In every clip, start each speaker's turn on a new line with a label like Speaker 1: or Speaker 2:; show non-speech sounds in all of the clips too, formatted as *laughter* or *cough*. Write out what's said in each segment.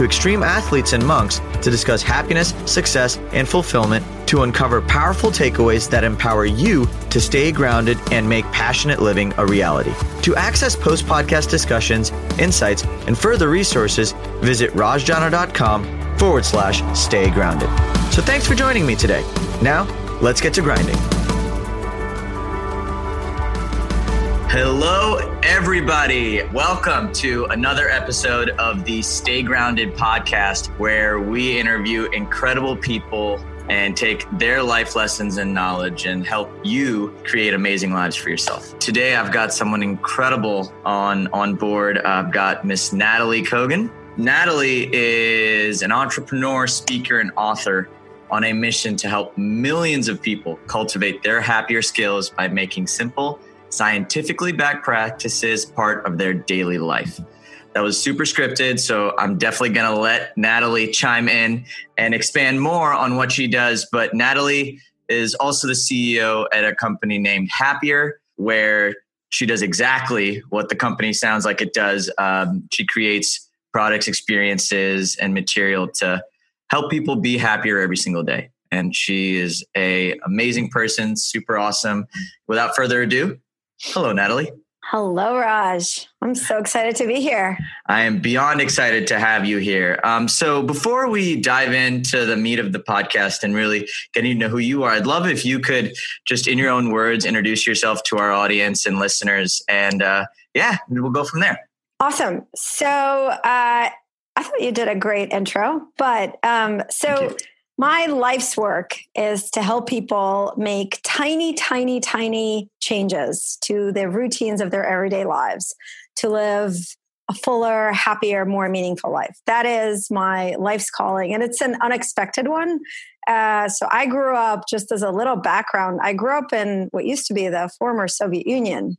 Speaker 1: to extreme athletes and monks to discuss happiness, success, and fulfillment to uncover powerful takeaways that empower you to stay grounded and make passionate living a reality. To access post podcast discussions, insights, and further resources, visit rajjana.com forward slash stay grounded. So thanks for joining me today. Now, let's get to grinding. Hello, everybody. Welcome to another episode of the Stay Grounded podcast, where we interview incredible people and take their life lessons and knowledge and help you create amazing lives for yourself. Today, I've got someone incredible on, on board. I've got Miss Natalie Kogan. Natalie is an entrepreneur, speaker, and author on a mission to help millions of people cultivate their happier skills by making simple, scientifically backed practices part of their daily life. That was super scripted, so I'm definitely going to let Natalie chime in and expand more on what she does. But Natalie is also the CEO at a company named Happier, where she does exactly what the company sounds like it does. Um, she creates products, experiences, and material to help people be happier every single day. And she is a amazing person, super awesome. Without further ado, hello, Natalie.
Speaker 2: Hello, Raj. I'm so excited to be here.
Speaker 1: I am beyond excited to have you here. Um, so, before we dive into the meat of the podcast and really getting to know who you are, I'd love if you could just, in your own words, introduce yourself to our audience and listeners. And uh, yeah, we'll go from there.
Speaker 2: Awesome. So, uh, I thought you did a great intro, but um, so my life's work is to help people make tiny, tiny, tiny changes to their routines of their everyday lives to live a fuller, happier, more meaningful life. That is my life's calling, and it's an unexpected one. Uh, so I grew up just as a little background. I grew up in what used to be the former Soviet Union.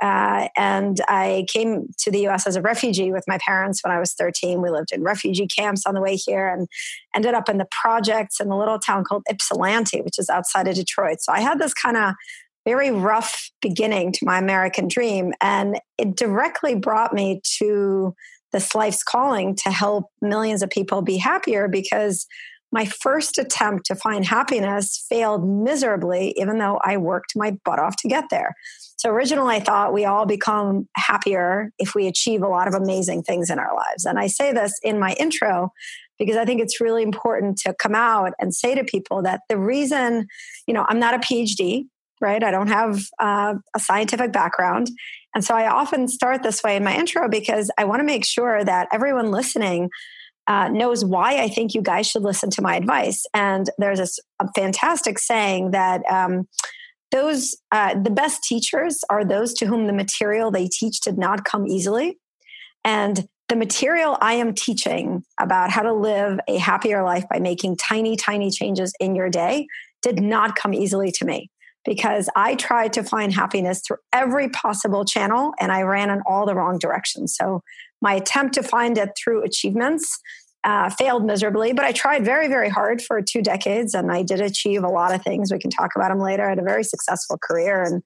Speaker 2: Uh, and I came to the US as a refugee with my parents when I was 13. We lived in refugee camps on the way here and ended up in the projects in a little town called Ypsilanti, which is outside of Detroit. So I had this kind of very rough beginning to my American dream. And it directly brought me to this life's calling to help millions of people be happier because my first attempt to find happiness failed miserably, even though I worked my butt off to get there. So originally, I thought we all become happier if we achieve a lot of amazing things in our lives. And I say this in my intro because I think it's really important to come out and say to people that the reason, you know, I'm not a PhD, right? I don't have uh, a scientific background. And so I often start this way in my intro because I want to make sure that everyone listening uh, knows why I think you guys should listen to my advice. And there's this, a fantastic saying that um, those uh, the best teachers are those to whom the material they teach did not come easily. And the material i am teaching about how to live a happier life by making tiny tiny changes in your day did not come easily to me because i tried to find happiness through every possible channel and i ran in all the wrong directions. So my attempt to find it through achievements uh, failed miserably, but I tried very, very hard for two decades and I did achieve a lot of things. We can talk about them later. I had a very successful career in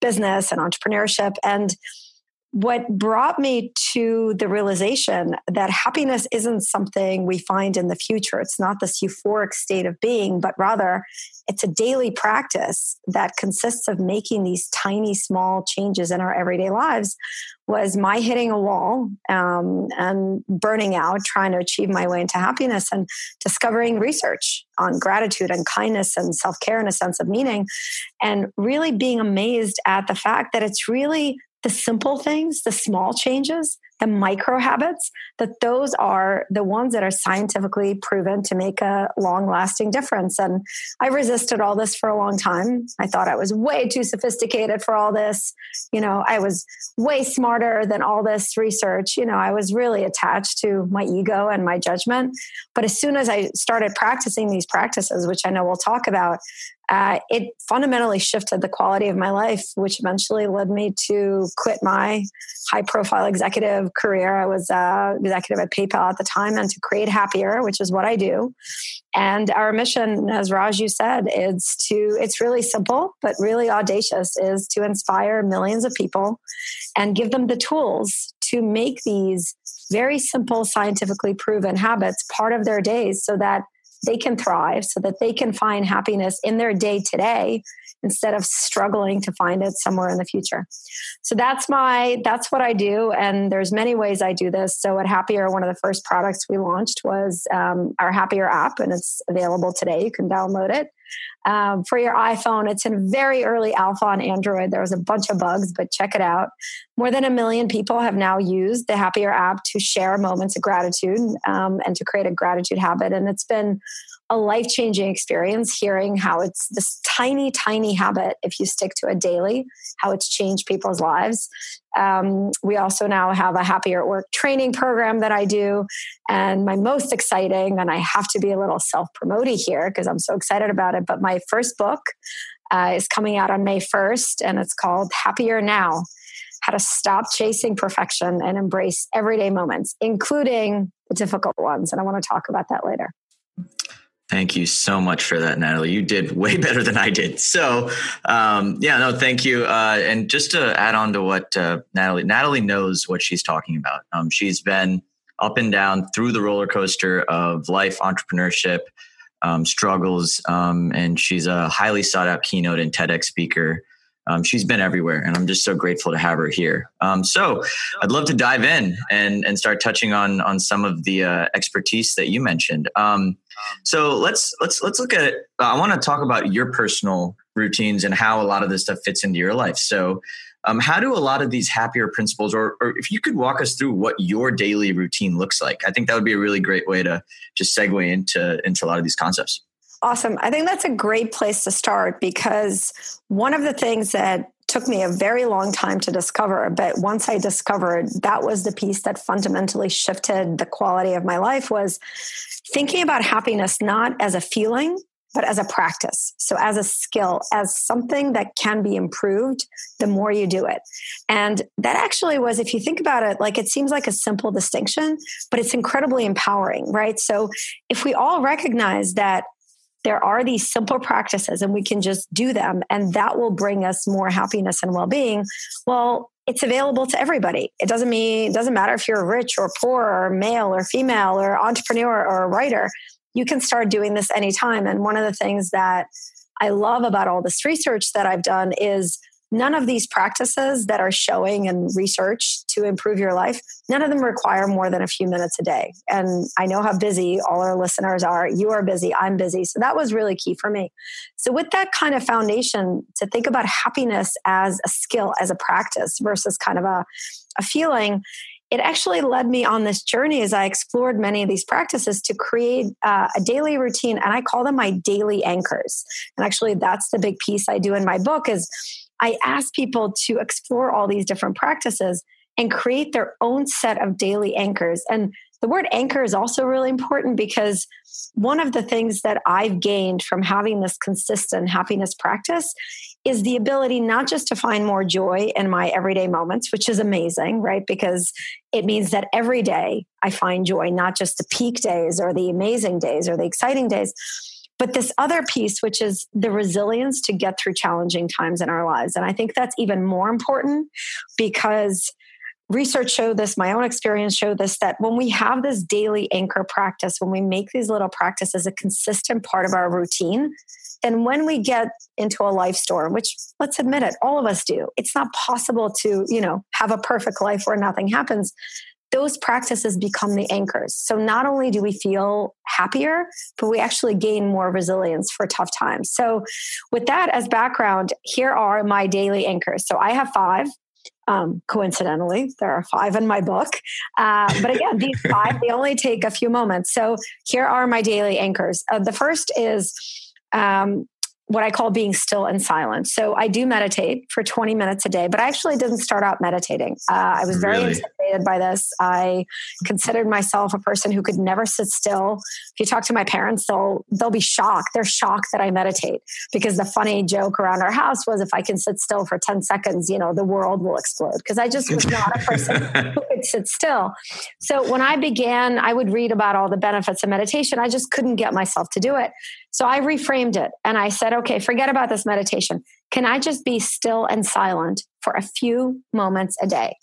Speaker 2: business and entrepreneurship. And what brought me to the realization that happiness isn't something we find in the future. It's not this euphoric state of being, but rather it's a daily practice that consists of making these tiny, small changes in our everyday lives. Was my hitting a wall um, and burning out, trying to achieve my way into happiness, and discovering research on gratitude and kindness and self care and a sense of meaning, and really being amazed at the fact that it's really the simple things, the small changes the micro habits, that those are the ones that are scientifically proven to make a long lasting difference. And I resisted all this for a long time. I thought I was way too sophisticated for all this. You know, I was way smarter than all this research. You know, I was really attached to my ego and my judgment. But as soon as I started practicing these practices, which I know we'll talk about, uh, it fundamentally shifted the quality of my life, which eventually led me to quit my high profile executive career. I was uh, executive at PayPal at the time and to create Happier, which is what I do. And our mission, as Raj, you said, is to, it's really simple, but really audacious, is to inspire millions of people and give them the tools to make these very simple, scientifically proven habits part of their days so that they can thrive so that they can find happiness in their day today instead of struggling to find it somewhere in the future. So that's my that's what i do and there's many ways i do this. So at happier one of the first products we launched was um, our happier app and it's available today. You can download it um, for your iphone it's in very early alpha on android. There was a bunch of bugs but check it out. More than a million people have now used the happier app to share moments of gratitude um, and to create a gratitude habit. And it's been a life changing experience hearing how it's this tiny, tiny habit, if you stick to it daily, how it's changed people's lives. Um, we also now have a happier at work training program that I do. And my most exciting, and I have to be a little self promoting here because I'm so excited about it, but my first book uh, is coming out on May 1st, and it's called Happier Now How to Stop Chasing Perfection and Embrace Everyday Moments, including the difficult ones. And I want to talk about that later.
Speaker 1: Thank you so much for that, Natalie. You did way *laughs* better than I did. So, um, yeah, no, thank you. Uh, and just to add on to what uh, Natalie, Natalie knows what she's talking about. Um, she's been up and down through the roller coaster of life, entrepreneurship, um, struggles, um, and she's a highly sought out keynote and TEDx speaker. Um, she's been everywhere, and I'm just so grateful to have her here. Um, so, I'd love to dive in and and start touching on on some of the uh, expertise that you mentioned. Um, so let's let's let's look at it. I want to talk about your personal routines and how a lot of this stuff fits into your life. So, um, how do a lot of these happier principles, or, or if you could walk us through what your daily routine looks like, I think that would be a really great way to just segue into into a lot of these concepts.
Speaker 2: Awesome. I think that's a great place to start because one of the things that took me a very long time to discover, but once I discovered that was the piece that fundamentally shifted the quality of my life was thinking about happiness not as a feeling, but as a practice. So, as a skill, as something that can be improved the more you do it. And that actually was, if you think about it, like it seems like a simple distinction, but it's incredibly empowering, right? So, if we all recognize that there are these simple practices and we can just do them, and that will bring us more happiness and well being, well, it's available to everybody. It doesn't mean it doesn't matter if you're rich or poor or male or female or entrepreneur or a writer. You can start doing this anytime. And one of the things that I love about all this research that I've done is none of these practices that are showing and research to improve your life, none of them require more than a few minutes a day. And I know how busy all our listeners are. You are busy, I'm busy. So that was really key for me. So, with that kind of foundation, to think about happiness as a skill, as a practice versus kind of a, a feeling, it actually led me on this journey as I explored many of these practices to create uh, a daily routine, and I call them my daily anchors. And actually, that's the big piece I do in my book is I ask people to explore all these different practices and create their own set of daily anchors. And the word anchor is also really important because one of the things that I've gained from having this consistent happiness practice is the ability not just to find more joy in my everyday moments, which is amazing, right? Because it means that every day I find joy, not just the peak days or the amazing days or the exciting days but this other piece, which is the resilience to get through challenging times in our lives. And I think that's even more important because research showed this, my own experience showed this, that when we have this daily anchor practice, when we make these little practices a consistent part of our routine, then when we get into a life storm, which let's admit it, all of us do, it's not possible to, you know, have a perfect life where nothing happens those practices become the anchors. So not only do we feel happier, but we actually gain more resilience for tough times. So with that as background, here are my daily anchors. So I have five. Um, coincidentally, there are five in my book. Uh, but again, these *laughs* five, they only take a few moments. So here are my daily anchors. Uh, the first is um, what I call being still and silent. So I do meditate for 20 minutes a day, but I actually didn't start out meditating. Uh, I was very really? intimidated by this. I considered myself a person who could never sit still. If you talk to my parents, they'll they'll be shocked. They're shocked that I meditate because the funny joke around our house was if I can sit still for 10 seconds, you know, the world will explode because I just was not a person who could sit still. So when I began, I would read about all the benefits of meditation. I just couldn't get myself to do it. So I reframed it and I said, okay, forget about this meditation. Can I just be still and silent for a few moments a day?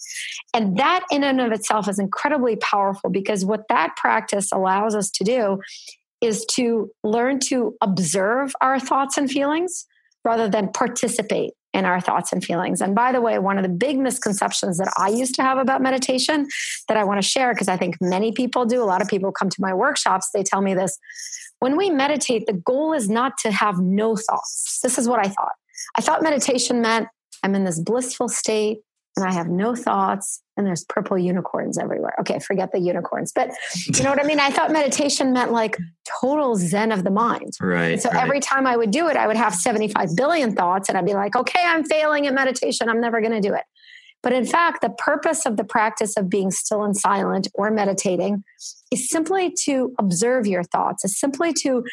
Speaker 2: And that, in and of itself, is incredibly powerful because what that practice allows us to do is to learn to observe our thoughts and feelings rather than participate in our thoughts and feelings. And by the way, one of the big misconceptions that I used to have about meditation that I want to share, because I think many people do, a lot of people come to my workshops, they tell me this when we meditate, the goal is not to have no thoughts. This is what I thought. I thought meditation meant I'm in this blissful state and I have no thoughts and there's purple unicorns everywhere. Okay, forget the unicorns. But you know what I mean? I thought meditation meant like total zen of the mind.
Speaker 1: Right.
Speaker 2: so
Speaker 1: right.
Speaker 2: every time I would do it, I would have 75 billion thoughts and I'd be like, okay, I'm failing at meditation. I'm never going to do it. But in fact, the purpose of the practice of being still and silent or meditating is simply to observe your thoughts, is simply to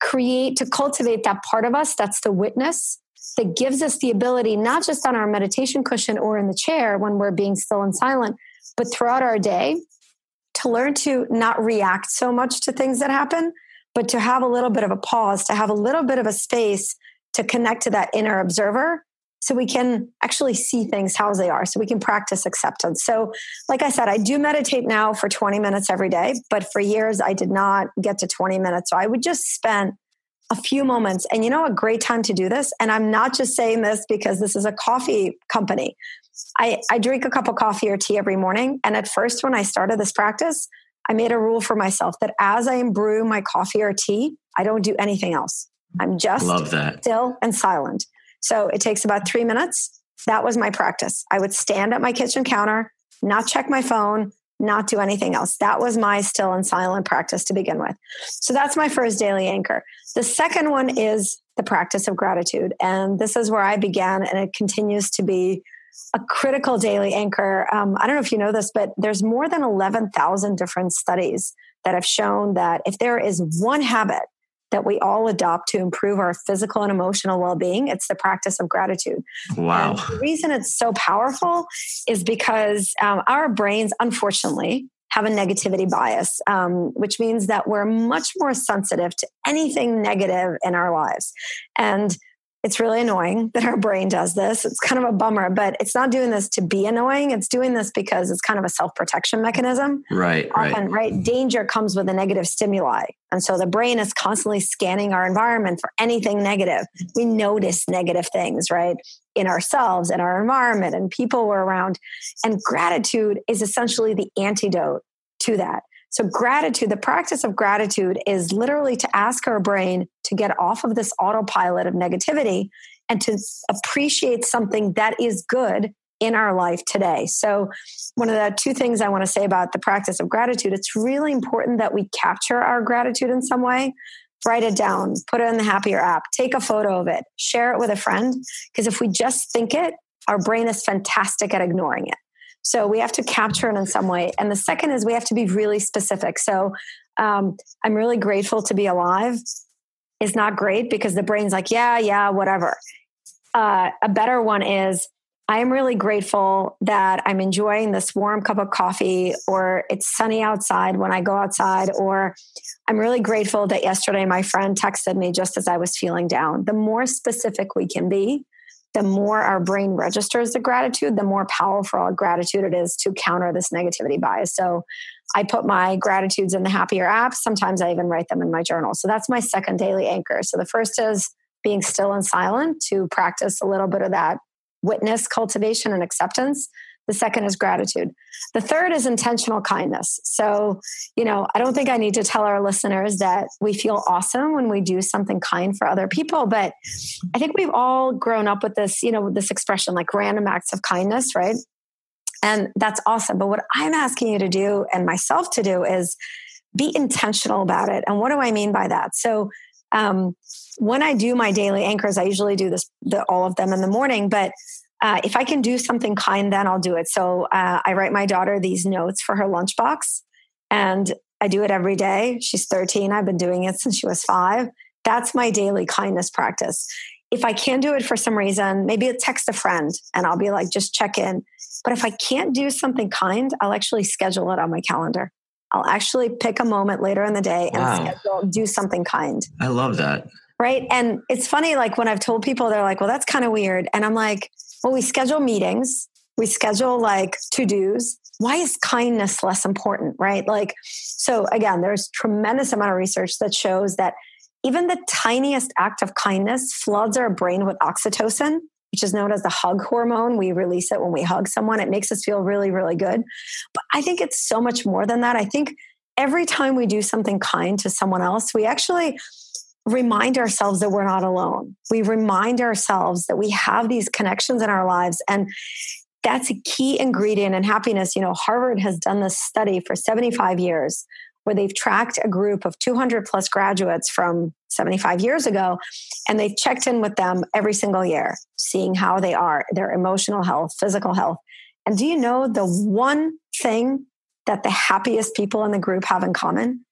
Speaker 2: create, to cultivate that part of us that's the witness that gives us the ability, not just on our meditation cushion or in the chair when we're being still and silent, but throughout our day to learn to not react so much to things that happen, but to have a little bit of a pause, to have a little bit of a space to connect to that inner observer so we can actually see things how they are. So we can practice acceptance. So like i said i do meditate now for 20 minutes every day but for years i did not get to 20 minutes. So i would just spend a few moments. And you know a great time to do this. And i'm not just saying this because this is a coffee company. I, I drink a cup of coffee or tea every morning. And at first when i started this practice i made a rule for myself that as i brew my coffee or tea i don't do anything else. I'm just
Speaker 1: Love that.
Speaker 2: still and silent so it takes about three minutes. That was my practice. I would stand at my kitchen counter, not check my phone, not do anything else. That was my still and silent practice to begin with. So that's my first daily anchor. The second one is the practice of gratitude. And this is where I began, and it continues to be a critical daily anchor. Um, I don't know if you know this, but there's more than 11,000 different studies that have shown that if there is one habit that we all adopt to improve our physical and emotional well-being. It's the practice of gratitude.
Speaker 1: Wow.
Speaker 2: And the reason it's so powerful is because um, our brains unfortunately have a negativity bias um, which means that we're much more sensitive to anything negative in our lives. And it's really annoying that our brain does this. It's kind of a bummer, but it's not doing this to be annoying. It's doing this because it's kind of a self protection mechanism.
Speaker 1: Right.
Speaker 2: Often, right. right. Danger comes with a negative stimuli. And so the brain is constantly scanning our environment for anything negative. We notice negative things, right? In ourselves, in our environment, and people we're around. And gratitude is essentially the antidote to that. So, gratitude, the practice of gratitude is literally to ask our brain to get off of this autopilot of negativity and to appreciate something that is good in our life today. So, one of the two things I want to say about the practice of gratitude, it's really important that we capture our gratitude in some way. Write it down, put it in the Happier app, take a photo of it, share it with a friend. Because if we just think it, our brain is fantastic at ignoring it. So we have to capture it in some way. And the second is we have to be really specific. So um, I'm really grateful to be alive is not great because the brain's like, yeah, yeah, whatever. Uh, a better one is I am really grateful that I'm enjoying this warm cup of coffee, or it's sunny outside when I go outside, or I'm really grateful that yesterday my friend texted me just as I was feeling down. The more specific we can be, the more our brain registers the gratitude, the more powerful gratitude it is to counter this negativity bias. So I put my gratitudes in the happier app. Sometimes I even write them in my journal. So that's my second daily anchor. So the first is being still and silent to practice a little bit of that witness cultivation and acceptance. The second is gratitude. The third is intentional kindness. So, you know, I don't think I need to tell our listeners that we feel awesome when we do something kind for other people, but I think we've all grown up with this, you know, this expression like random acts of kindness, right? And that's awesome. But what I'm asking you to do and myself to do is be intentional about it. And what do I mean by that? So, um, when I do my daily anchors, I usually do this, the, all of them in the morning, but uh, if I can do something kind, then I'll do it. So uh, I write my daughter these notes for her lunchbox, and I do it every day. She's 13. I've been doing it since she was five. That's my daily kindness practice. If I can do it for some reason, maybe a text a friend and I'll be like, just check in. But if I can't do something kind, I'll actually schedule it on my calendar. I'll actually pick a moment later in the day and wow. schedule, do something kind.
Speaker 1: I love that.
Speaker 2: Right. And it's funny, like when I've told people, they're like, well, that's kind of weird. And I'm like, well, we schedule meetings, we schedule like to dos. Why is kindness less important? Right. Like, so again, there's tremendous amount of research that shows that even the tiniest act of kindness floods our brain with oxytocin, which is known as the hug hormone. We release it when we hug someone. It makes us feel really, really good. But I think it's so much more than that. I think every time we do something kind to someone else, we actually remind ourselves that we're not alone. We remind ourselves that we have these connections in our lives. And that's a key ingredient in happiness. You know, Harvard has done this study for 75 years where they've tracked a group of 200 plus graduates from 75 years ago and they've checked in with them every single year, seeing how they are, their emotional health, physical health. And do you know the one thing that the happiest people in the group have in common?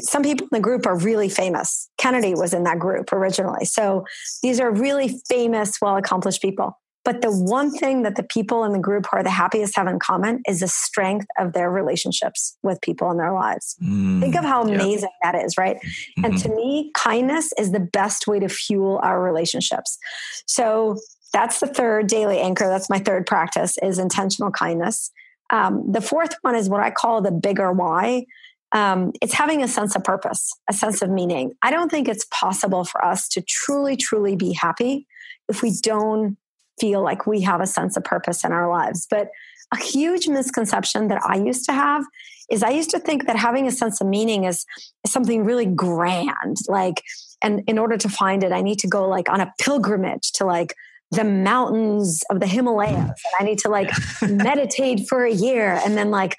Speaker 2: Some people in the group are really famous. Kennedy was in that group originally. So these are really famous, well accomplished people. But the one thing that the people in the group who are the happiest have in common is the strength of their relationships with people in their lives. Mm, Think of how amazing that is, right? Mm-hmm. And to me, kindness is the best way to fuel our relationships. So that's the third daily anchor. That's my third practice is intentional kindness. Um, the fourth one is what I call the bigger why. Um, it's having a sense of purpose, a sense of meaning. I don't think it's possible for us to truly, truly be happy if we don't feel like we have a sense of purpose in our lives. But a huge misconception that I used to have is I used to think that having a sense of meaning is, is something really grand. Like, and in order to find it, I need to go like on a pilgrimage to like the mountains of the Himalayas. And I need to like *laughs* meditate for a year. And then like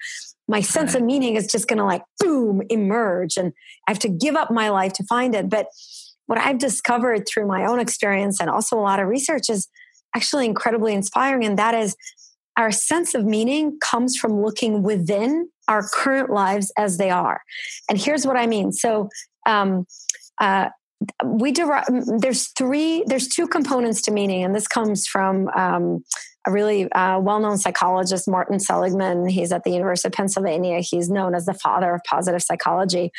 Speaker 2: my sense of meaning is just going to like boom emerge. And I have to give up my life to find it. But what I've discovered through my own experience and also a lot of research is actually incredibly inspiring. And that is our sense of meaning comes from looking within our current lives as they are. And here's what I mean. So, um, uh, we derive there's three there's two components to meaning and this comes from um, a really uh, well-known psychologist martin seligman. He's at the university of pennsylvania. He's known as the father of positive psychology.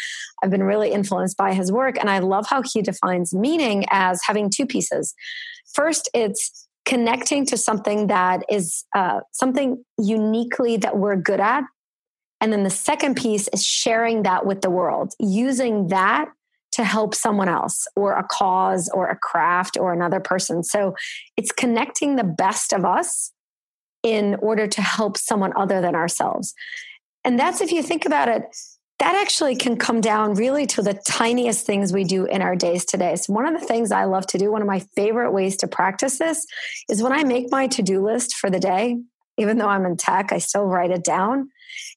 Speaker 2: I've been really influenced by his work and i love how he defines meaning as having two pieces. First it's connecting to something that is uh, something uniquely that we're good at. And then the second piece is sharing that with the world, using that to help someone else or a cause or a craft or another person. So it's connecting the best of us in order to help someone other than ourselves. And that's if you think about it, that actually can come down really to the tiniest things we do in our days today. So, one of the things I love to do, one of my favorite ways to practice this is when I make my to do list for the day, even though I'm in tech, I still write it down.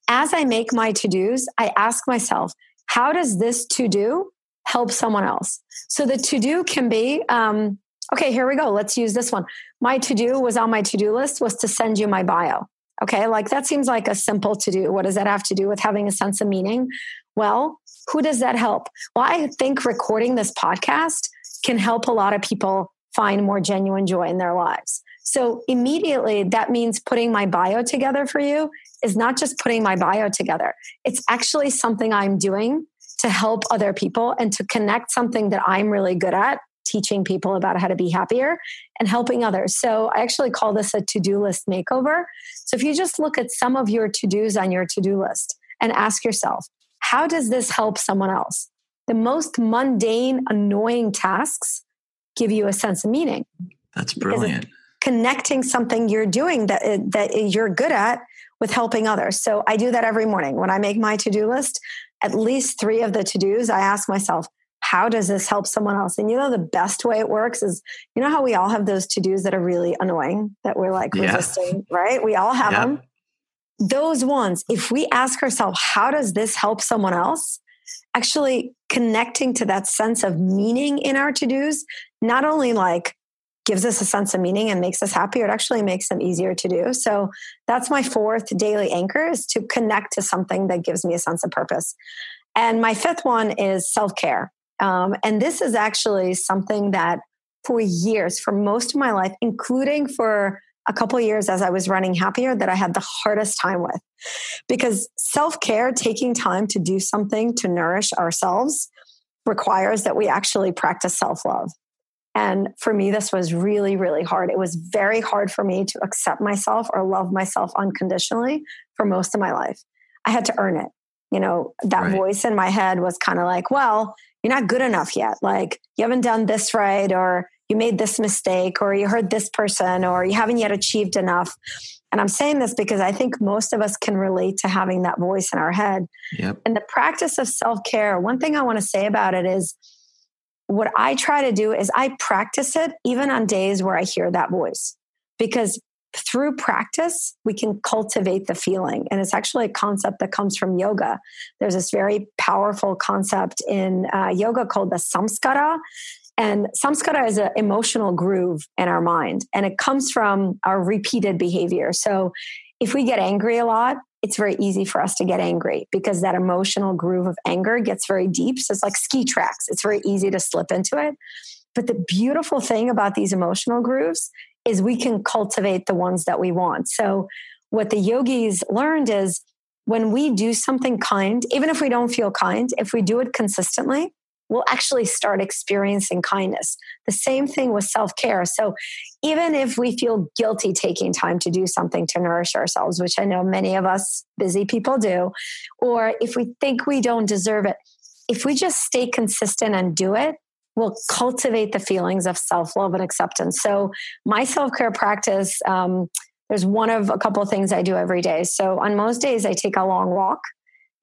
Speaker 2: As I make my to dos, I ask myself, how does this to do help someone else? So, the to do can be, um, okay, here we go. Let's use this one. My to do was on my to do list was to send you my bio. Okay, like that seems like a simple to do. What does that have to do with having a sense of meaning? Well, who does that help? Well, I think recording this podcast can help a lot of people find more genuine joy in their lives. So immediately that means putting my bio together for you is not just putting my bio together. It's actually something I'm doing to help other people and to connect something that I'm really good at teaching people about how to be happier and helping others. So I actually call this a to do list makeover. So if you just look at some of your to dos on your to do list and ask yourself, how does this help someone else? The most mundane, annoying tasks give you a sense of meaning.
Speaker 1: That's brilliant.
Speaker 2: connecting something you're doing that eh, that you're good at with helping others. So I do that every morning when I make my to-do list. At least 3 of the to-dos I ask myself, how does this help someone else? And you know, the best way it works is, you know, how we all have those to dos that are really annoying that we're like yeah. resisting, right? We all have yeah. them. Those ones, if we ask ourselves, how does this help someone else? Actually connecting to that sense of meaning in our to dos, not only like gives us a sense of meaning and makes us happier, it actually makes them easier to do. So that's my fourth daily anchor is to connect to something that gives me a sense of purpose. And my fifth one is self care. Um, and this is actually something that for years, for most of my life, including for a couple years as I was running happier, that I had the hardest time with. Because self care, taking time to do something to nourish ourselves, requires that we actually practice self love. And for me, this was really, really hard. It was very hard for me to accept myself or love myself unconditionally for most of my life. I had to earn it. You know, that right. voice in my head was kind of like, well, you're not good enough yet. Like you haven't done this right, or you made this mistake, or you heard this person, or you haven't yet achieved enough. And I'm saying this because I think most of us can relate to having that voice in our head. Yep. And the practice of self care, one thing I want to say about it is what I try to do is I practice it even on days where I hear that voice because through practice, we can cultivate the feeling. And it's actually a concept that comes from yoga. There's this very powerful concept in uh, yoga called the samskara. And samskara is an emotional groove in our mind, and it comes from our repeated behavior. So if we get angry a lot, it's very easy for us to get angry because that emotional groove of anger gets very deep. So it's like ski tracks, it's very easy to slip into it. But the beautiful thing about these emotional grooves is we can cultivate the ones that we want. So, what the yogis learned is when we do something kind, even if we don't feel kind, if we do it consistently, we'll actually start experiencing kindness. The same thing with self care. So, even if we feel guilty taking time to do something to nourish ourselves, which I know many of us busy people do, or if we think we don't deserve it, if we just stay consistent and do it, will cultivate the feelings of self love and acceptance. So, my self care practice, um, there's one of a couple of things I do every day. So, on most days, I take a long walk.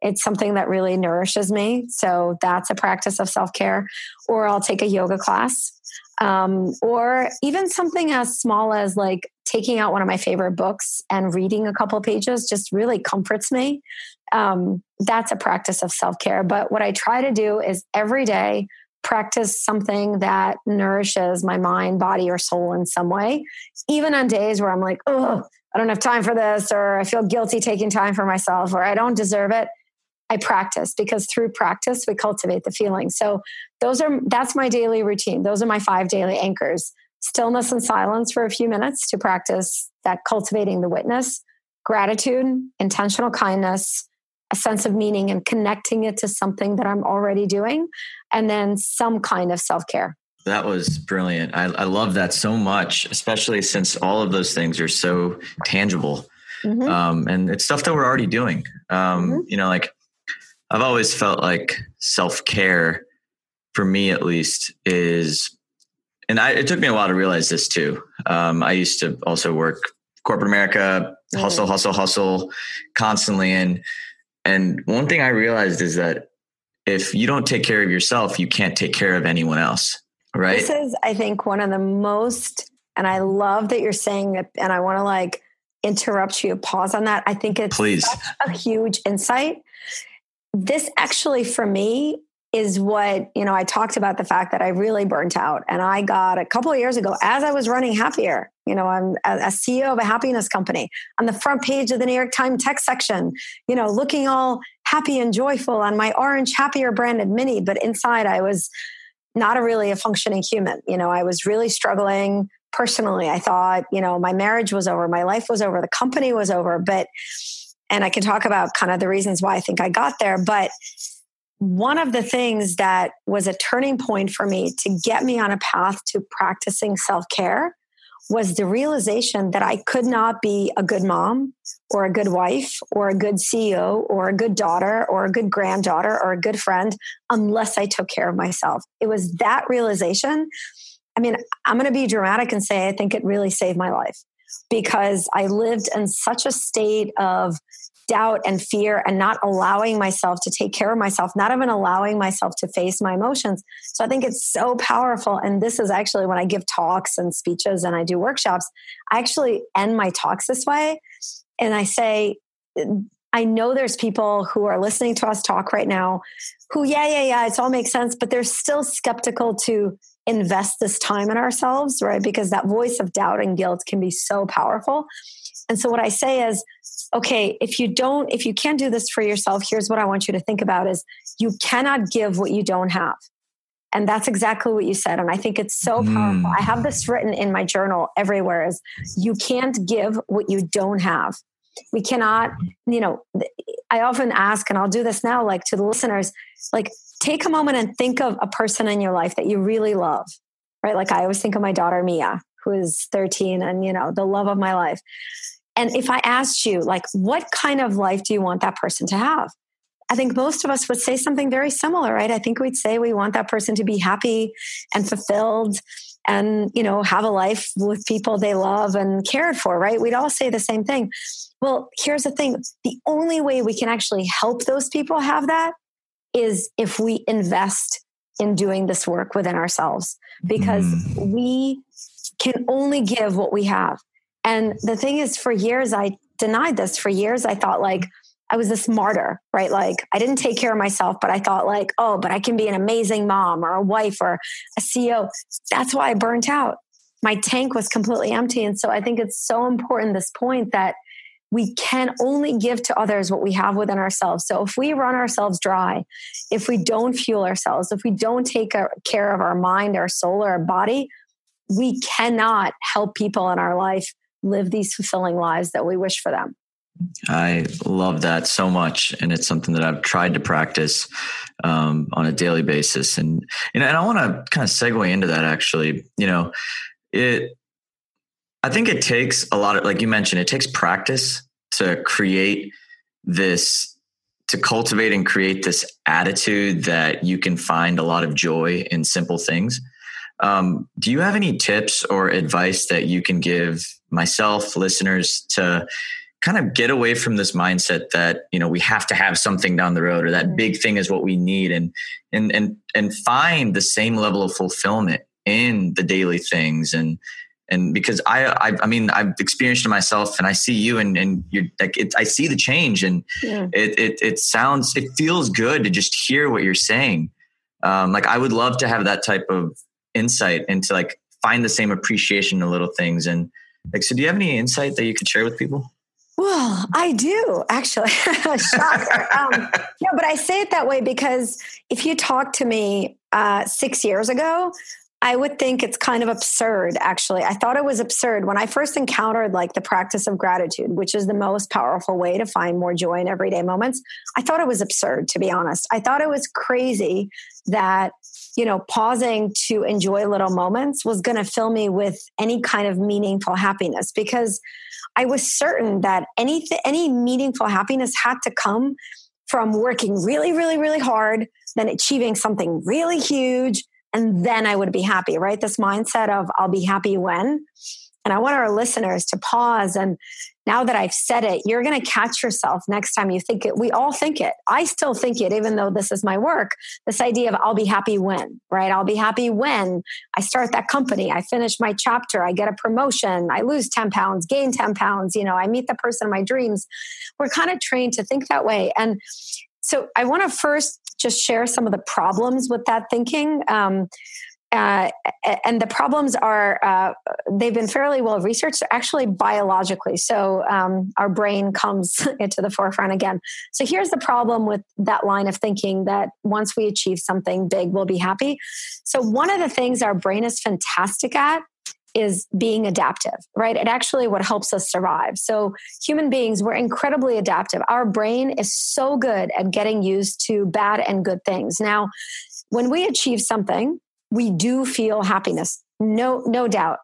Speaker 2: It's something that really nourishes me. So, that's a practice of self care. Or I'll take a yoga class. Um, or even something as small as like taking out one of my favorite books and reading a couple pages just really comforts me. Um, that's a practice of self care. But what I try to do is every day practice something that nourishes my mind, body, or soul in some way, even on days where I'm like, oh, I don't have time for this, or I feel guilty taking time for myself, or I don't deserve it. I practice because through practice we cultivate the feeling. So those are that's my daily routine. Those are my five daily anchors. Stillness and silence for a few minutes to practice that cultivating the witness, gratitude, intentional kindness, a sense of meaning and connecting it to something that I'm already doing, and then some kind of self care.
Speaker 1: That was brilliant. I, I, love that so much, especially since all of those things are so tangible. Mm-hmm. Um, and it's stuff that we're already doing. Um, mm-hmm. You know, like I've always felt like self care, for me at least, is, and I, it took me a while to realize this too. Um, I used to also work corporate America, hustle, mm-hmm. hustle, hustle constantly. And and one thing I realized is that if you don't take care of yourself, you can't take care of anyone else. Right.
Speaker 2: This is, I think, one of the most, and I love that you're saying it, and I want to like interrupt you, pause on that. I think it's
Speaker 1: Please.
Speaker 2: a huge insight. This actually, for me, is what you know i talked about the fact that i really burnt out and i got a couple of years ago as i was running happier you know i'm a, ceo of a happiness company on the front page of the new york times tech section you know looking all happy and joyful on my orange happier branded mini but inside i was not a really a functioning human you know i was really struggling personally. I thought you know my marriage was over my life was over the company was over but and i can talk about kind of the reasons why i think i got there but one of the things that was a turning point for me to get me on a path to practicing self care was the realization that I could not be a good mom or a good wife or a good CEO or a good daughter or a good granddaughter or a good friend unless I took care of myself. It was that realization I mean, I'm going to be dramatic and say I think it really saved my life because I lived in such a state of doubt and fear and not allowing myself to take care of myself, not even allowing myself to face my emotions. So I think it's so powerful. And this is actually when I give talks and speeches and I do workshops, I actually end my talks this way. And I say, I know there's people who are listening to us talk right now who, yeah, yeah, yeah, it all makes sense, but they're still skeptical to invest this time in ourselves, right? Because that voice of doubt and guilt can be so powerful. And so what I say is, okay, if you don't, if you can't do this for yourself, here's what I want you to think about is you cannot give what you don't have. And that's exactly what you said. And I think it's so powerful. Mm. I have this written in my journal everywhere is you can't give what you don't have. We cannot, you know, I often ask, and I'll do this now, like to the listeners, like take a moment and think of a person in your life that you really love, right? Like I always think of my daughter, Mia, who is 13 and, you know, the love of my life. And if I asked you, like, what kind of life do you want that person to have? I think most of us would say something very similar, right? I think we'd say we want that person to be happy and fulfilled and, you know, have a life with people they love and cared for, right? We'd all say the same thing. Well, here's the thing the only way we can actually help those people have that is if we invest in doing this work within ourselves because mm. we can only give what we have. And the thing is, for years, I denied this. For years, I thought like I was this martyr, right? Like I didn't take care of myself, but I thought like, oh, but I can be an amazing mom or a wife or a CEO. That's why I burnt out. My tank was completely empty. And so I think it's so important this point that we can only give to others what we have within ourselves. So if we run ourselves dry, if we don't fuel ourselves, if we don't take care of our mind, our soul, or our body, we cannot help people in our life live these fulfilling lives that we wish for them.
Speaker 1: I love that so much, and it's something that I've tried to practice um, on a daily basis. And and I want to kind of segue into that. Actually, you know, it I think it takes a lot of, like you mentioned, it takes practice to create this, to cultivate and create this attitude that you can find a lot of joy in simple things. Um, do you have any tips or advice that you can give myself, listeners, to kind of get away from this mindset that you know we have to have something down the road or that big thing is what we need, and and and and find the same level of fulfillment in the daily things and and because I, I, I mean, I've experienced it myself, and I see you, and and you're like, it, I see the change, and yeah. it, it it sounds, it feels good to just hear what you're saying. Um, like I would love to have that type of insight and to like find the same appreciation in little things. And like, so do you have any insight that you could share with people?
Speaker 2: Well, I do actually. *laughs* Um, yeah, but I say it that way because if you talked to me uh, six years ago, I would think it's kind of absurd, actually. I thought it was absurd when I first encountered like the practice of gratitude, which is the most powerful way to find more joy in everyday moments. I thought it was absurd, to be honest. I thought it was crazy that, you know, pausing to enjoy little moments was going to fill me with any kind of meaningful happiness because I was certain that any, any meaningful happiness had to come from working really, really, really hard, then achieving something really huge and then I would be happy, right? This mindset of I'll be happy when. And I want our listeners to pause. And now that I've said it, you're going to catch yourself next time you think it. We all think it. I still think it, even though this is my work. This idea of I'll be happy when, right? I'll be happy when I start that company, I finish my chapter, I get a promotion, I lose 10 pounds, gain 10 pounds, you know, I meet the person of my dreams. We're kind of trained to think that way. And so I want to first just share some of the problems with that thinking. Um, uh, and the problems are uh, they've been fairly well researched actually biologically. So um, our brain comes *laughs* into the forefront again. So here's the problem with that line of thinking that once we achieve something big we'll be happy. So one of the things our brain is fantastic at is being adaptive, right? It actually what helps us survive. So human beings, we're incredibly adaptive. Our brain is so good at getting used to bad and good things. Now, when we achieve something, we do feel happiness. No, no doubt.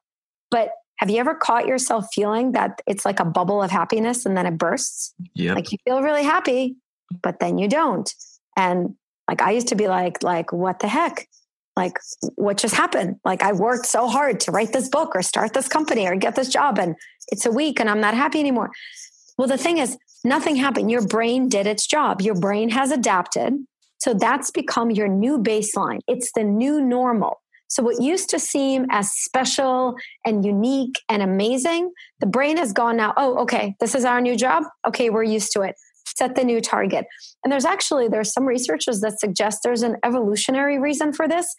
Speaker 2: But have you ever caught yourself feeling that it's like a bubble of happiness and then it bursts?
Speaker 1: Yeah.
Speaker 2: Like you feel really happy, but then you don't. And like I used to be like, like, what the heck? Like what just happened? Like i worked so hard to write this book or start this company or get this job and it's a week and i'm not happy anymore. Well the thing is nothing happened. Your brain did its job. Your brain has adapted. So that's become your new baseline. It's the new normal. So what used to seem as special and unique and amazing the brain has gone now oh okay this is our new job. Okay we're used to it set the new target. And there's actually there's some researchers that suggest there's an evolutionary reason for this.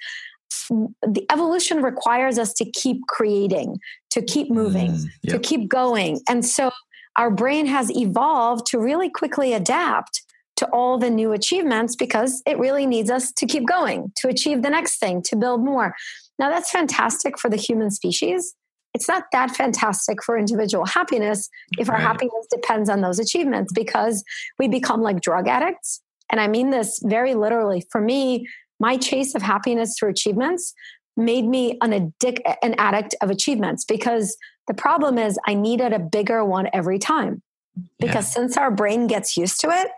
Speaker 2: The evolution requires us to keep creating, to keep moving, mm, yep. to keep going. And so our brain has evolved to really quickly adapt to all the new achievements because it really needs us to keep going, to achieve the next thing, to build more. Now, that's fantastic for the human species it's not that fantastic for individual happiness if our happiness depends on those achievements because we become like drug addicts. And I mean this very literally. For me, my chase of happiness through achievements made me an addict, an addict of achievements because the problem is I needed a bigger one every time. Because yeah. since our brain gets used to it,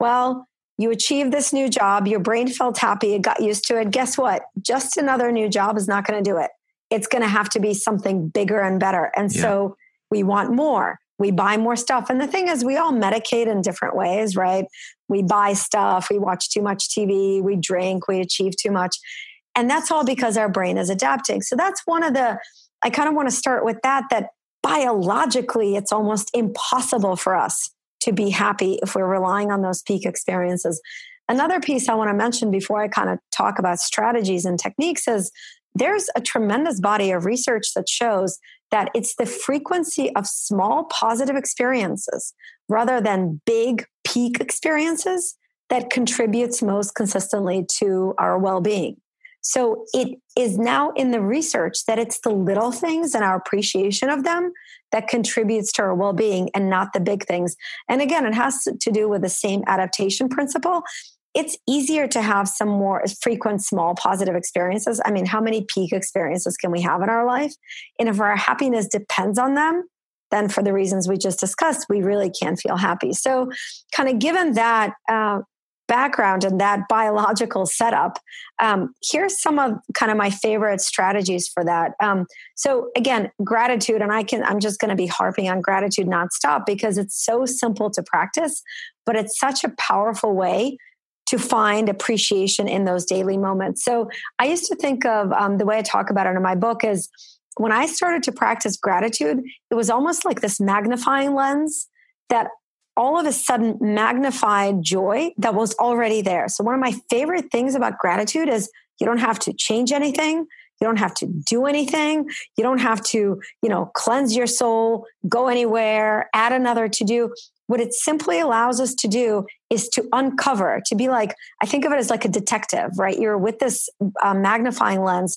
Speaker 2: well, you achieved this new job, your brain felt happy, it got used to it. Guess what? Just another new job is not going to do it it's going to have to be something bigger and better. And yeah. so we want more. We buy more stuff. And the thing is, we all medicate in different ways, right? We buy stuff, we watch too much TV, we drink, we achieve too much. And that's all because our brain is adapting. So that's one of the, I kind of want to start with that, that biologically, it's almost impossible for us to be happy if we're relying on those peak experiences. Another piece I want to mention before I kind of talk about strategies and techniques is there's a tremendous body of research that shows that it's the frequency of small positive experiences rather than big peak experiences that contributes most consistently to our well-being. So it is now in the research that it's the little things and our appreciation of them that contributes to our well-being and not the big things. And again, it has to do with the same adaptation principle it's easier to have some more frequent small positive experiences. I mean, how many peak experiences can we have in our life? And if our happiness depends on them, then for the reasons we just discussed, we really can't feel happy. So, kind of given that uh, background and that biological setup, um, here's some of kind of my favorite strategies for that. Um, so, again, gratitude, and I can, I'm just going to be harping on gratitude nonstop because it's so simple to practice, but it's such a powerful way to find appreciation in those daily moments. So I used to think of um, the way I talk about it in my book is when I started to practice gratitude, it was almost like this magnifying lens that all of a sudden magnified joy that was already there. So one of my favorite things about gratitude is you don't have to change anything. You don't have to do anything. You don't have to, you know, cleanse your soul, go anywhere, add another to do. What it simply allows us to do is to uncover, to be like, I think of it as like a detective, right? You're with this uh, magnifying lens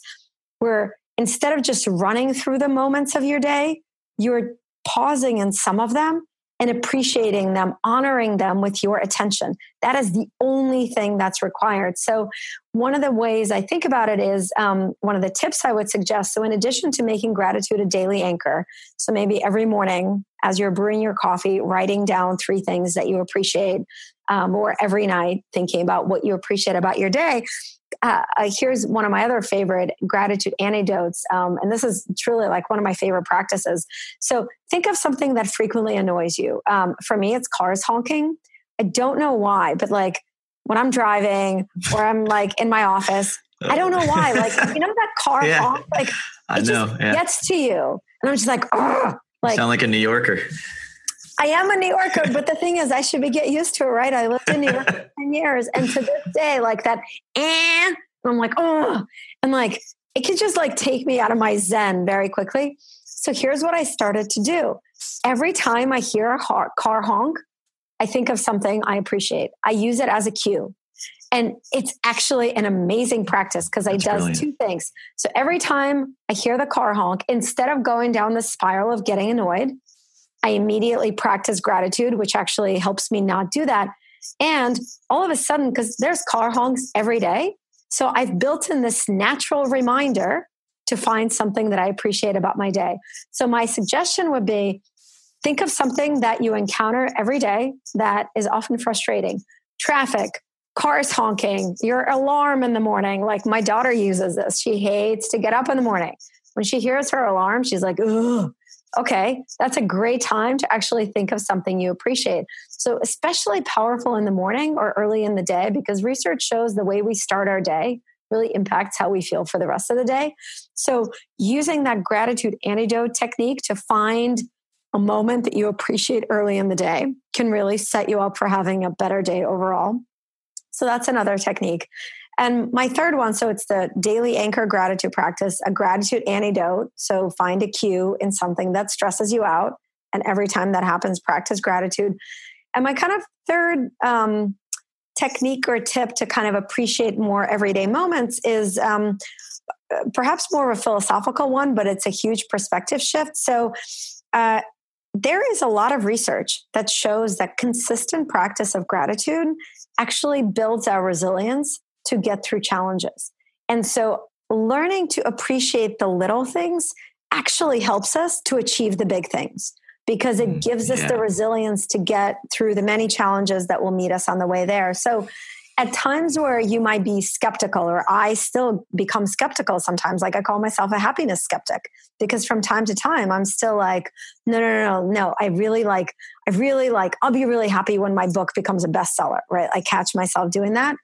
Speaker 2: where instead of just running through the moments of your day, you're pausing in some of them and appreciating them, honoring them with your attention. That is the only thing that's required. So, one of the ways I think about it is um, one of the tips I would suggest. So, in addition to making gratitude a daily anchor, so maybe every morning as you're brewing your coffee, writing down three things that you appreciate, um, or every night thinking about what you appreciate about your day, uh, uh, here's one of my other favorite gratitude anecdotes. Um, and this is truly like one of my favorite practices. So think of something that frequently annoys you. Um, for me, it's cars honking. I don't know why, but like when I'm driving or I'm like in my office, I don't know why. Like, *laughs* you know, that car yeah. honk, like it I know, just yeah. gets to you. And I'm just like, oh, like,
Speaker 1: sound like a New Yorker.
Speaker 2: I am a New Yorker, but the thing is, I should be get used to it, right? I lived in New York *laughs* for 10 years. And to this day, like that, and I'm like, oh, and like, it could just like take me out of my zen very quickly. So here's what I started to do. Every time I hear a car honk, I think of something I appreciate. I use it as a cue. And it's actually an amazing practice because I does brilliant. two things. So every time I hear the car honk, instead of going down the spiral of getting annoyed, I immediately practice gratitude, which actually helps me not do that. And all of a sudden, because there's car honks every day. So I've built in this natural reminder to find something that I appreciate about my day. So my suggestion would be think of something that you encounter every day that is often frustrating traffic, cars honking, your alarm in the morning. Like my daughter uses this. She hates to get up in the morning. When she hears her alarm, she's like, ugh. Okay, that's a great time to actually think of something you appreciate. So, especially powerful in the morning or early in the day, because research shows the way we start our day really impacts how we feel for the rest of the day. So, using that gratitude antidote technique to find a moment that you appreciate early in the day can really set you up for having a better day overall. So, that's another technique. And my third one, so it's the daily anchor gratitude practice, a gratitude antidote. So, find a cue in something that stresses you out. And every time that happens, practice gratitude. And my kind of third um, technique or tip to kind of appreciate more everyday moments is um, perhaps more of a philosophical one, but it's a huge perspective shift. So, uh, there is a lot of research that shows that consistent practice of gratitude actually builds our resilience to get through challenges. And so, learning to appreciate the little things actually helps us to achieve the big things because it mm, gives us yeah. the resilience to get through the many challenges that will meet us on the way there. So, at times where you might be skeptical, or I still become skeptical sometimes, like I call myself a happiness skeptic, because from time to time I'm still like, no, no, no, no, no. I really like, I really like, I'll be really happy when my book becomes a bestseller, right? I catch myself doing that.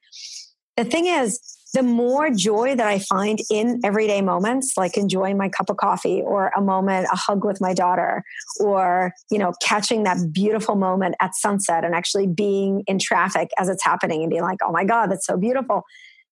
Speaker 2: The thing is, the more joy that I find in everyday moments, like enjoying my cup of coffee or a moment, a hug with my daughter, or, you know, catching that beautiful moment at sunset and actually being in traffic as it's happening and being like, oh my God, that's so beautiful.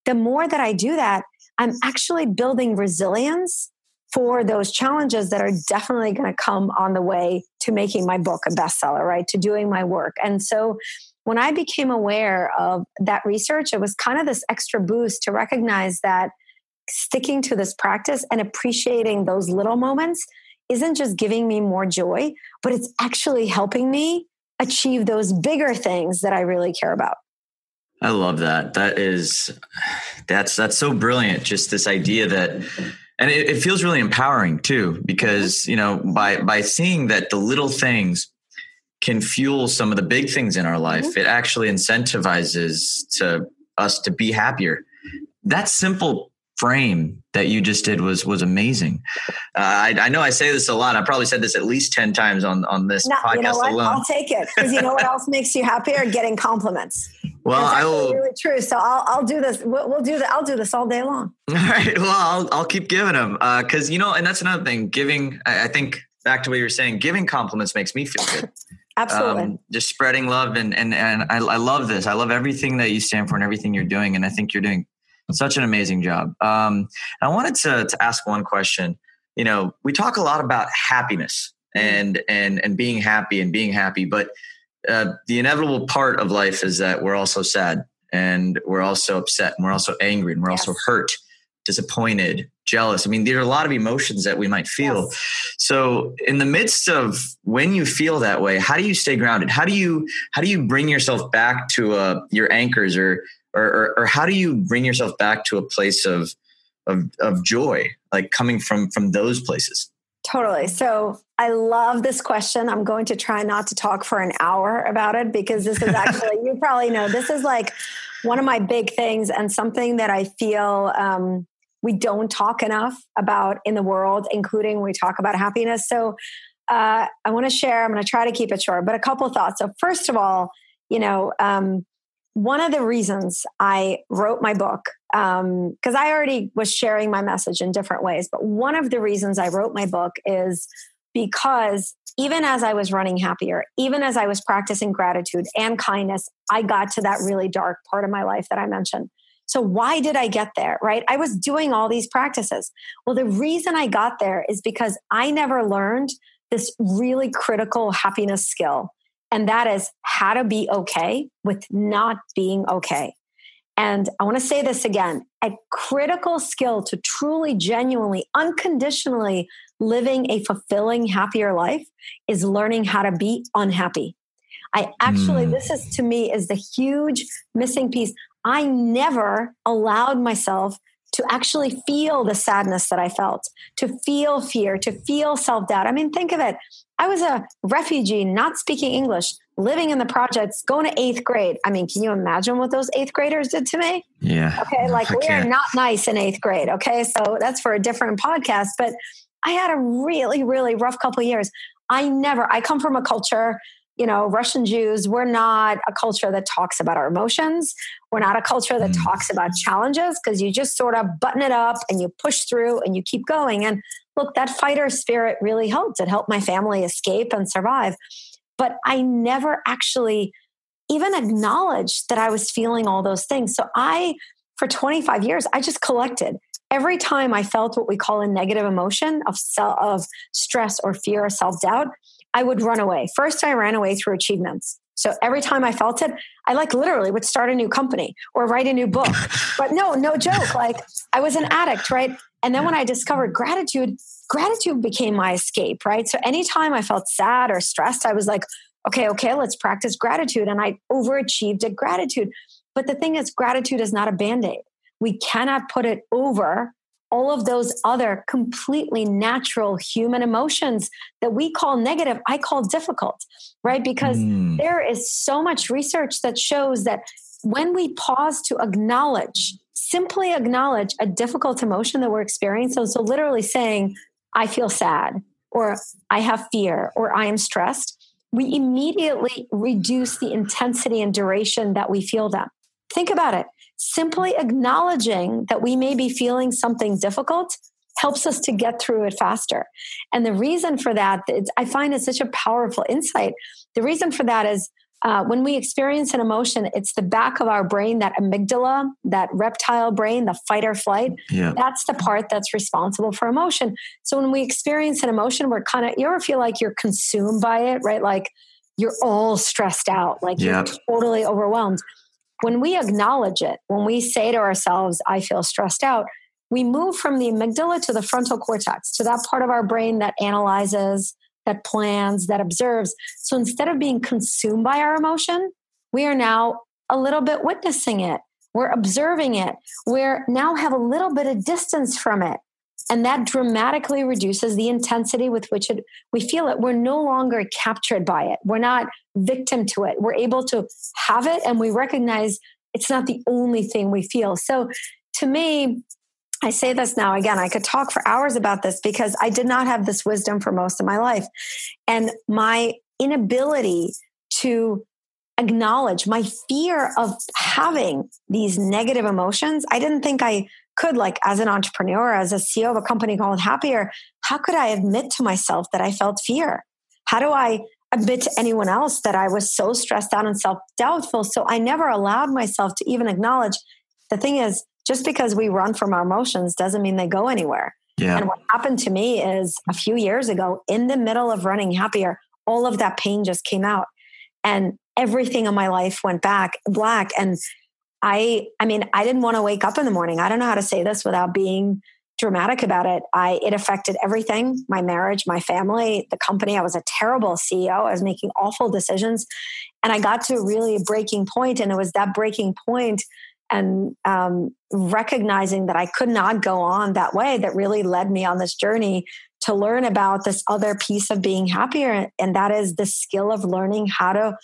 Speaker 2: The more that I do that, I'm actually building resilience for those challenges that are definitely going to come on the way to making my book a bestseller, right? To doing my work. And so when I became aware of that research, it was kind of this extra boost to recognize that sticking to this practice and appreciating those little moments isn't just giving me more joy, but it's actually helping me achieve those bigger things that I really care about.
Speaker 1: I love that. That is that's that's so brilliant. Just this idea that and it, it feels really empowering too, because you know, by by seeing that the little things can fuel some of the big things in our life. Mm-hmm. It actually incentivizes to us to be happier. That simple frame that you just did was was amazing. Uh, I, I, know I say this a lot. I probably said this at least ten times on on this no, podcast
Speaker 2: you know
Speaker 1: alone.
Speaker 2: I'll take it because you know what else makes you happier? Getting compliments.
Speaker 1: Well, I will.
Speaker 2: Really true. So I'll I'll do this. We'll, we'll do that. I'll do this all day long. *laughs*
Speaker 1: All right. Well, I'll I'll keep giving them because uh, you know, and that's another thing. Giving. I, I think back to what you were saying. Giving compliments makes me feel good. *laughs*
Speaker 2: Absolutely. Um,
Speaker 1: just spreading love and and and I, I love this. I love everything that you stand for and everything you're doing, and I think you're doing such an amazing job. Um, I wanted to to ask one question. You know, we talk a lot about happiness mm-hmm. and and and being happy and being happy, but uh, the inevitable part of life is that we're also sad and we're also upset and we're also angry and we're yes. also hurt disappointed, jealous. I mean, there are a lot of emotions that we might feel. Yes. So, in the midst of when you feel that way, how do you stay grounded? How do you how do you bring yourself back to uh, your anchors, or, or or or how do you bring yourself back to a place of of of joy, like coming from from those places?
Speaker 2: Totally. So I love this question. I'm going to try not to talk for an hour about it because this is actually, *laughs* you probably know, this is like one of my big things and something that I feel um, we don't talk enough about in the world, including when we talk about happiness. So uh, I want to share, I'm going to try to keep it short, but a couple thoughts. So, first of all, you know, um, one of the reasons I wrote my book, because um, I already was sharing my message in different ways, but one of the reasons I wrote my book is because even as I was running happier, even as I was practicing gratitude and kindness, I got to that really dark part of my life that I mentioned. So, why did I get there? Right? I was doing all these practices. Well, the reason I got there is because I never learned this really critical happiness skill. And that is how to be okay with not being okay. And I want to say this again a critical skill to truly, genuinely, unconditionally living a fulfilling, happier life is learning how to be unhappy. I actually, mm. this is to me is the huge missing piece. I never allowed myself to actually feel the sadness that I felt, to feel fear, to feel self doubt. I mean, think of it. I was a refugee, not speaking English, living in the projects, going to eighth grade. I mean, can you imagine what those eighth graders did to me?
Speaker 1: Yeah.
Speaker 2: Okay. Like, we are not nice in eighth grade. Okay. So that's for a different podcast. But I had a really, really rough couple years. I never, I come from a culture you know, Russian Jews, we're not a culture that talks about our emotions. We're not a culture that mm. talks about challenges because you just sort of button it up and you push through and you keep going. And look, that fighter spirit really helped. It helped my family escape and survive. But I never actually even acknowledged that I was feeling all those things. So I, for 25 years, I just collected. Every time I felt what we call a negative emotion of, self, of stress or fear or self doubt, I would run away. First, I ran away through achievements. So every time I felt it, I like literally would start a new company or write a new book. *laughs* but no, no joke. Like I was an addict, right? And then when I discovered gratitude, gratitude became my escape, right? So anytime I felt sad or stressed, I was like, okay, okay, let's practice gratitude. And I overachieved at gratitude. But the thing is, gratitude is not a band aid. We cannot put it over all of those other completely natural human emotions that we call negative, I call difficult, right? Because mm. there is so much research that shows that when we pause to acknowledge, simply acknowledge a difficult emotion that we're experiencing, so literally saying, I feel sad, or I have fear, or I am stressed, we immediately reduce the intensity and duration that we feel them. Think about it simply acknowledging that we may be feeling something difficult helps us to get through it faster. And the reason for that, I find it such a powerful insight. The reason for that is uh, when we experience an emotion, it's the back of our brain, that amygdala, that reptile brain, the fight or flight. Yeah. That's the part that's responsible for emotion. So when we experience an emotion, we're kind of, you ever feel like you're consumed by it, right? Like you're all stressed out, like yep. you're totally overwhelmed when we acknowledge it, when we say to ourselves, I feel stressed out, we move from the amygdala to the frontal cortex, to that part of our brain that analyzes, that plans, that observes. So instead of being consumed by our emotion, we are now a little bit witnessing it. We're observing it. We're now have a little bit of distance from it. And that dramatically reduces the intensity with which it, we feel it. We're no longer captured by it. We're not victim to it. We're able to have it and we recognize it's not the only thing we feel. So to me, I say this now again, I could talk for hours about this because I did not have this wisdom for most of my life. And my inability to acknowledge my fear of having these negative emotions, I didn't think I could like as an entrepreneur as a ceo of a company called happier how could i admit to myself that i felt fear? How do i admit to anyone else that i was so stressed out and self-doubtful? So i never allowed myself to even acknowledge. The thing is just because we run from our emotions doesn't mean they go anywhere. Yeah. and what happened to me is a few years ago in the middle of running happier all of that pain just came out. And everything in my life went back black. And I I mean, I didn't want to wake up in the morning. I don't know how to say this without being dramatic about it. I it affected everything, my marriage, my family, the company. I was a terrible CEO. I was making awful decisions. And I got to really a breaking point, and it was that breaking point and um, recognizing that I could not go on that way that really led me on this journey to learn about this other piece of being happier. And that is the skill of learning how to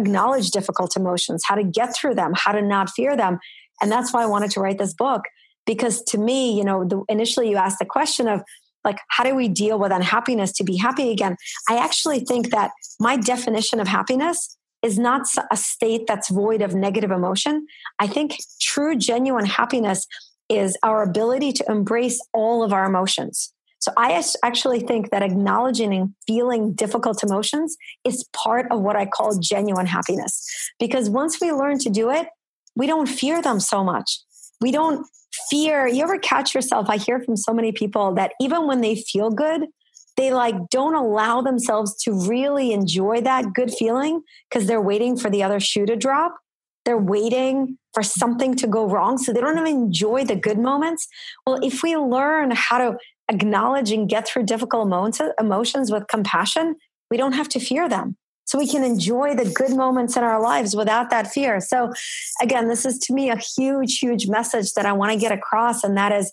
Speaker 2: acknowledge difficult emotions, how to get through them, how to not fear them. And that's why I wanted to write this book because to me, you know, the, initially you asked the question of like, how do we deal with unhappiness to be happy again? I actually think that my definition of happiness is not a state that's void of negative emotion. I think true, genuine happiness is our ability to embrace all of our emotions. So I actually think that acknowledging and feeling difficult emotions is part of what I call genuine happiness. Because once we learn to do it, we don't fear them so much. We don't fear. You ever catch yourself? I hear from so many people that even when they feel good, they like don't allow themselves to really enjoy that good feeling because they're waiting for the other shoe to drop. They're waiting for something to go wrong. So they don't even enjoy the good moments. Well, if we learn how to acknowledge and get through difficult emotions with compassion, we don't have to fear them. so we can enjoy the good moments in our lives without that fear. So, again, this is to me a huge, huge message that I want to get across. And that is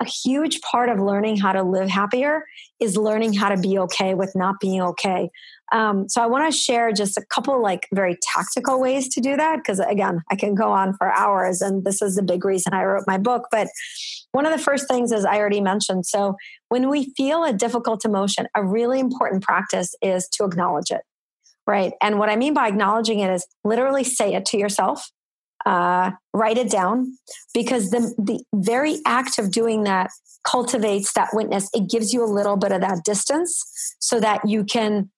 Speaker 2: a huge part of learning how to live happier is learning how to be okay with not being okay. Um, so I want to share just a couple like very tactical ways to do that because again, I can go on for hours, and this is the big reason I wrote my book. But one of the first things, as I already mentioned, so when we feel a difficult emotion, a really important practice is to acknowledge it, right? And what I mean by acknowledging it is literally say it to yourself. Uh, write it down because the the very act of doing that cultivates that witness. It gives you a little bit of that distance so that you can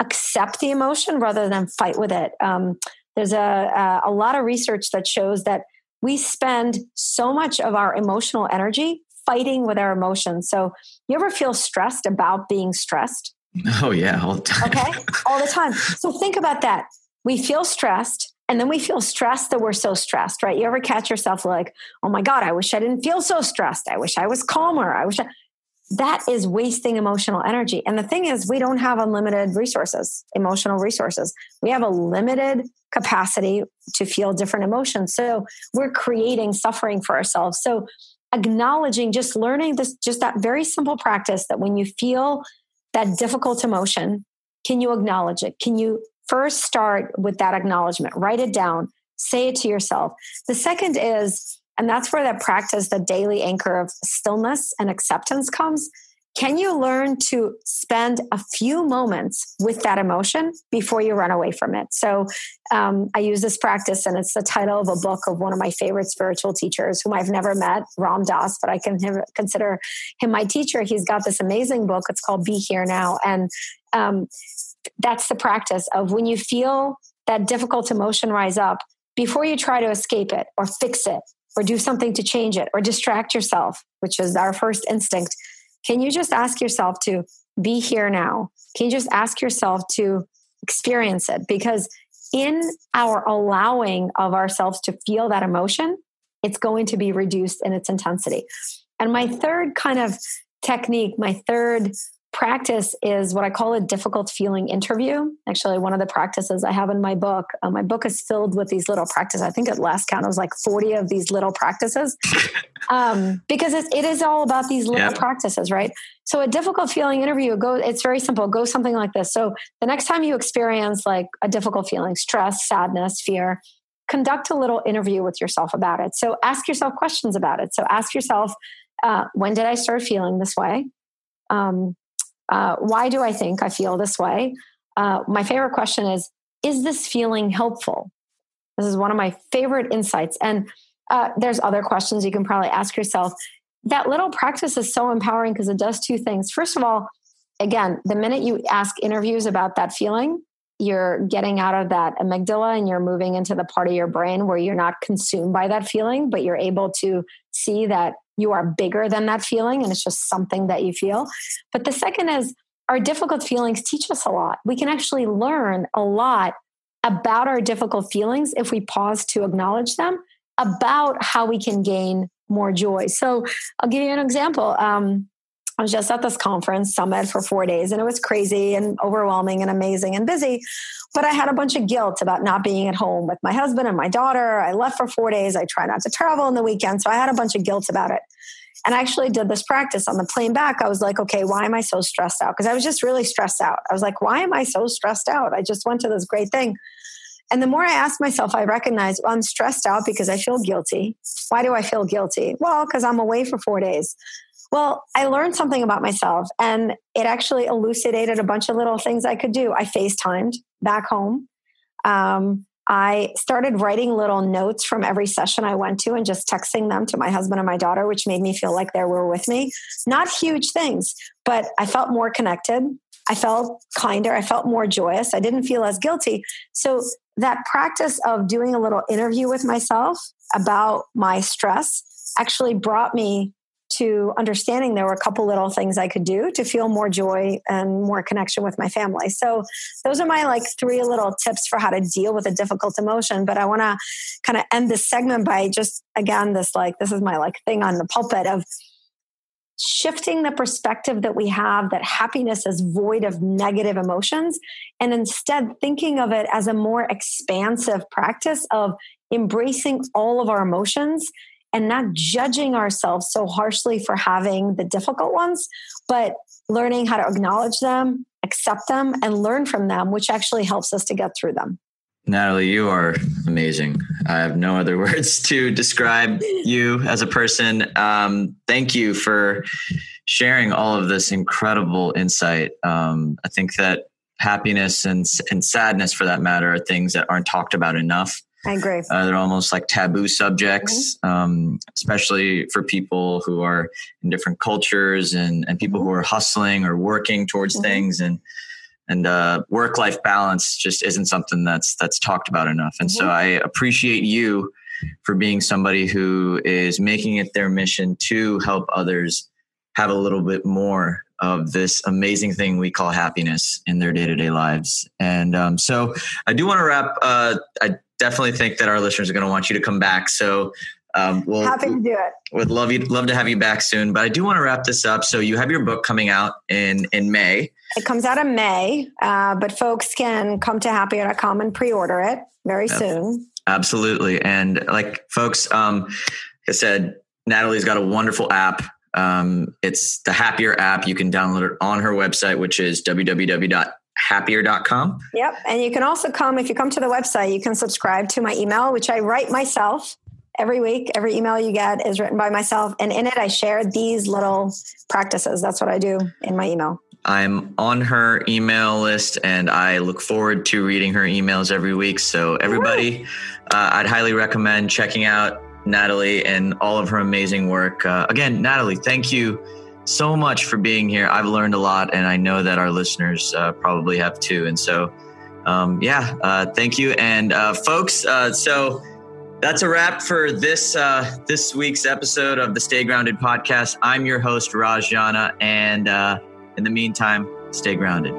Speaker 2: accept the emotion rather than fight with it. Um, there's a, a, a lot of research that shows that we spend so much of our emotional energy fighting with our emotions. So, you ever feel stressed about being stressed? *laughs*
Speaker 1: Oh, yeah, all the time.
Speaker 2: Okay, all the time. So, think about that. We feel stressed, and then we feel stressed that we're so stressed, right? You ever catch yourself like, oh my God, I wish I didn't feel so stressed. I wish I was calmer. I wish I that is wasting emotional energy. And the thing is, we don't have unlimited resources, emotional resources. We have a limited capacity to feel different emotions. So we're creating suffering for ourselves. So acknowledging, just learning this, just that very simple practice that when you feel that difficult emotion, can you acknowledge it? Can you first start with that acknowledgement? Write it down, say it to yourself. The second is, and that's where that practice, the daily anchor of stillness and acceptance comes. Can you learn to spend a few moments with that emotion before you run away from it? So, um, I use this practice, and it's the title of a book of one of my favorite spiritual teachers, whom I've never met, Ram Dass, but I can consider him my teacher. He's got this amazing book. It's called Be Here Now. And um, that's the practice of when you feel that difficult emotion rise up, before you try to escape it or fix it or do something to change it or distract yourself, which is our first instinct, can you just ask yourself to be here now? Can you just ask yourself to experience it? Because in our allowing of ourselves to feel that emotion, it's going to be reduced in its intensity. And my third kind of technique, my third practice is what I call a difficult feeling interview. Actually, one of the practices I have in my book, uh, my book is filled with these little practices. I think at last count it was like 40 of these little practices *laughs* um, because it, it is all about these little practices, right? So a difficult feeling interview, go, it's very simple. Go something like this. So the next time you experience like a difficult feeling, stress, sadness, fear, conduct a little interview with yourself about it. So ask yourself questions about it. So ask yourself, uh, when did I start feeling this way? Um, uh, why do I think I feel this way? Uh, my favorite question is Is this feeling helpful? This is one of my favorite insights. And uh, there's other questions you can probably ask yourself. That little practice is so empowering because it does two things. First of all, again, the minute you ask interviews about that feeling, you're getting out of that amygdala and you're moving into the part of your brain where you're not consumed by that feeling, but you're able to see that you are bigger than that feeling and it's just something that you feel. But the second is our difficult feelings teach us a lot. We can actually learn a lot about our difficult feelings if we pause to acknowledge them, about how we can gain more joy. So I'll give you an example. Um, I was just at this conference summit for four days and it was crazy and overwhelming and amazing and busy. But I had a bunch of guilt about not being at home with my husband and my daughter. I left for four days. I try not to travel on the weekend. So I had a bunch of guilt about it. And I actually did this practice on the plane back. I was like, okay, why am I so stressed out? Because I was just really stressed out. I was like, why am I so stressed out? I just went to this great thing. And the more I asked myself, I recognized well, I'm stressed out because I feel guilty. Why do I feel guilty? Well, because I'm away for four days. Well, I learned something about myself and it actually elucidated a bunch of little things I could do. I FaceTimed back home. Um, I started writing little notes from every session I went to and just texting them to my husband and my daughter, which made me feel like they were with me. Not huge things, but I felt more connected. I felt kinder. I felt more joyous. I didn't feel as guilty. So, that practice of doing a little interview with myself about my stress actually brought me to understanding there were a couple little things I could do to feel more joy and more connection with my family. So those are my like three little tips for how to deal with a difficult emotion. But I want to kind of end this segment by just again this like this is my like thing on the pulpit of shifting the perspective that we have that happiness is void of negative emotions and instead thinking of it as a more expansive practice of embracing all of our emotions and not judging ourselves so harshly for having the difficult ones, but learning how to acknowledge them, accept them, and learn from them, which actually helps us to get through them.
Speaker 1: Nataly, you are amazing. I have no other *laughs* words to describe you as a person. Um, thank you for sharing all of this incredible insight. Um, I think that happiness and, and sadness, for that matter, are things that aren't talked about enough.
Speaker 2: I agree. Uh,
Speaker 1: they're almost like taboo subjects, mm-hmm. um, especially for people who are in different cultures and, and people mm-hmm. who are hustling or working towards mm-hmm. things. And and uh, work life balance just isn't something that's that's talked about enough. And so mm-hmm. I appreciate you for being somebody who is making it their mission to help others have a little bit more of this amazing thing we call happiness in their day to day lives. And um, so I do want to wrap. Uh, I definitely think that our listeners are going to want you to come back. So um,
Speaker 2: we'll happy to do it.
Speaker 1: Would love you love to have you back soon. But I do want to wrap this up. So you have your book coming out in in May.
Speaker 2: It comes out in May, uh, but folks can come to happier.com and pre-order it very yep. soon.
Speaker 1: Absolutely. And like folks, um, like I said, Nataly's got a wonderful app. Um, it's the Happier app. You can download it on her website, which is www.happier.com.
Speaker 2: Yep. And you can also come, if you come to the website, you can subscribe to my email, which I write myself every week. Every email you get is written by myself. And in it, I share these little practices. That's what I do in my email.
Speaker 1: I'm on her email list and I look forward to reading her emails every week. So, everybody, uh, I'd highly recommend checking out Nataly and all of her amazing work. Uh, again, Nataly, thank you so much for being here. I've learned a lot, and I know that our listeners uh, probably have too. And so, um, yeah, uh, thank you. And uh, folks, uh, so that's a wrap for this uh, this week's episode of the Stay Grounded podcast. I'm your host, Raj Jana, and in the meantime, stay grounded.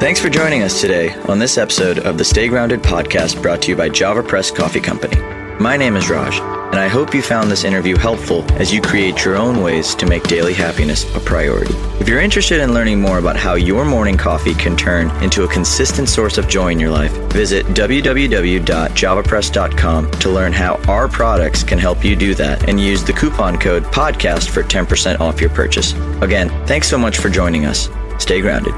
Speaker 1: Thanks for joining us today on this episode of the Stay Grounded podcast brought to you by JavaPresse Coffee Company. My name is Raj, and I hope you found this interview helpful as you create your own ways to make daily happiness a priority. If you're interested in learning more about how your morning coffee can turn into a consistent source of joy in your life, visit www.javapress.com to learn how our products can help you do that and use the coupon code PODCAST for 10% off your purchase. Again, thanks so much for joining us. Stay grounded.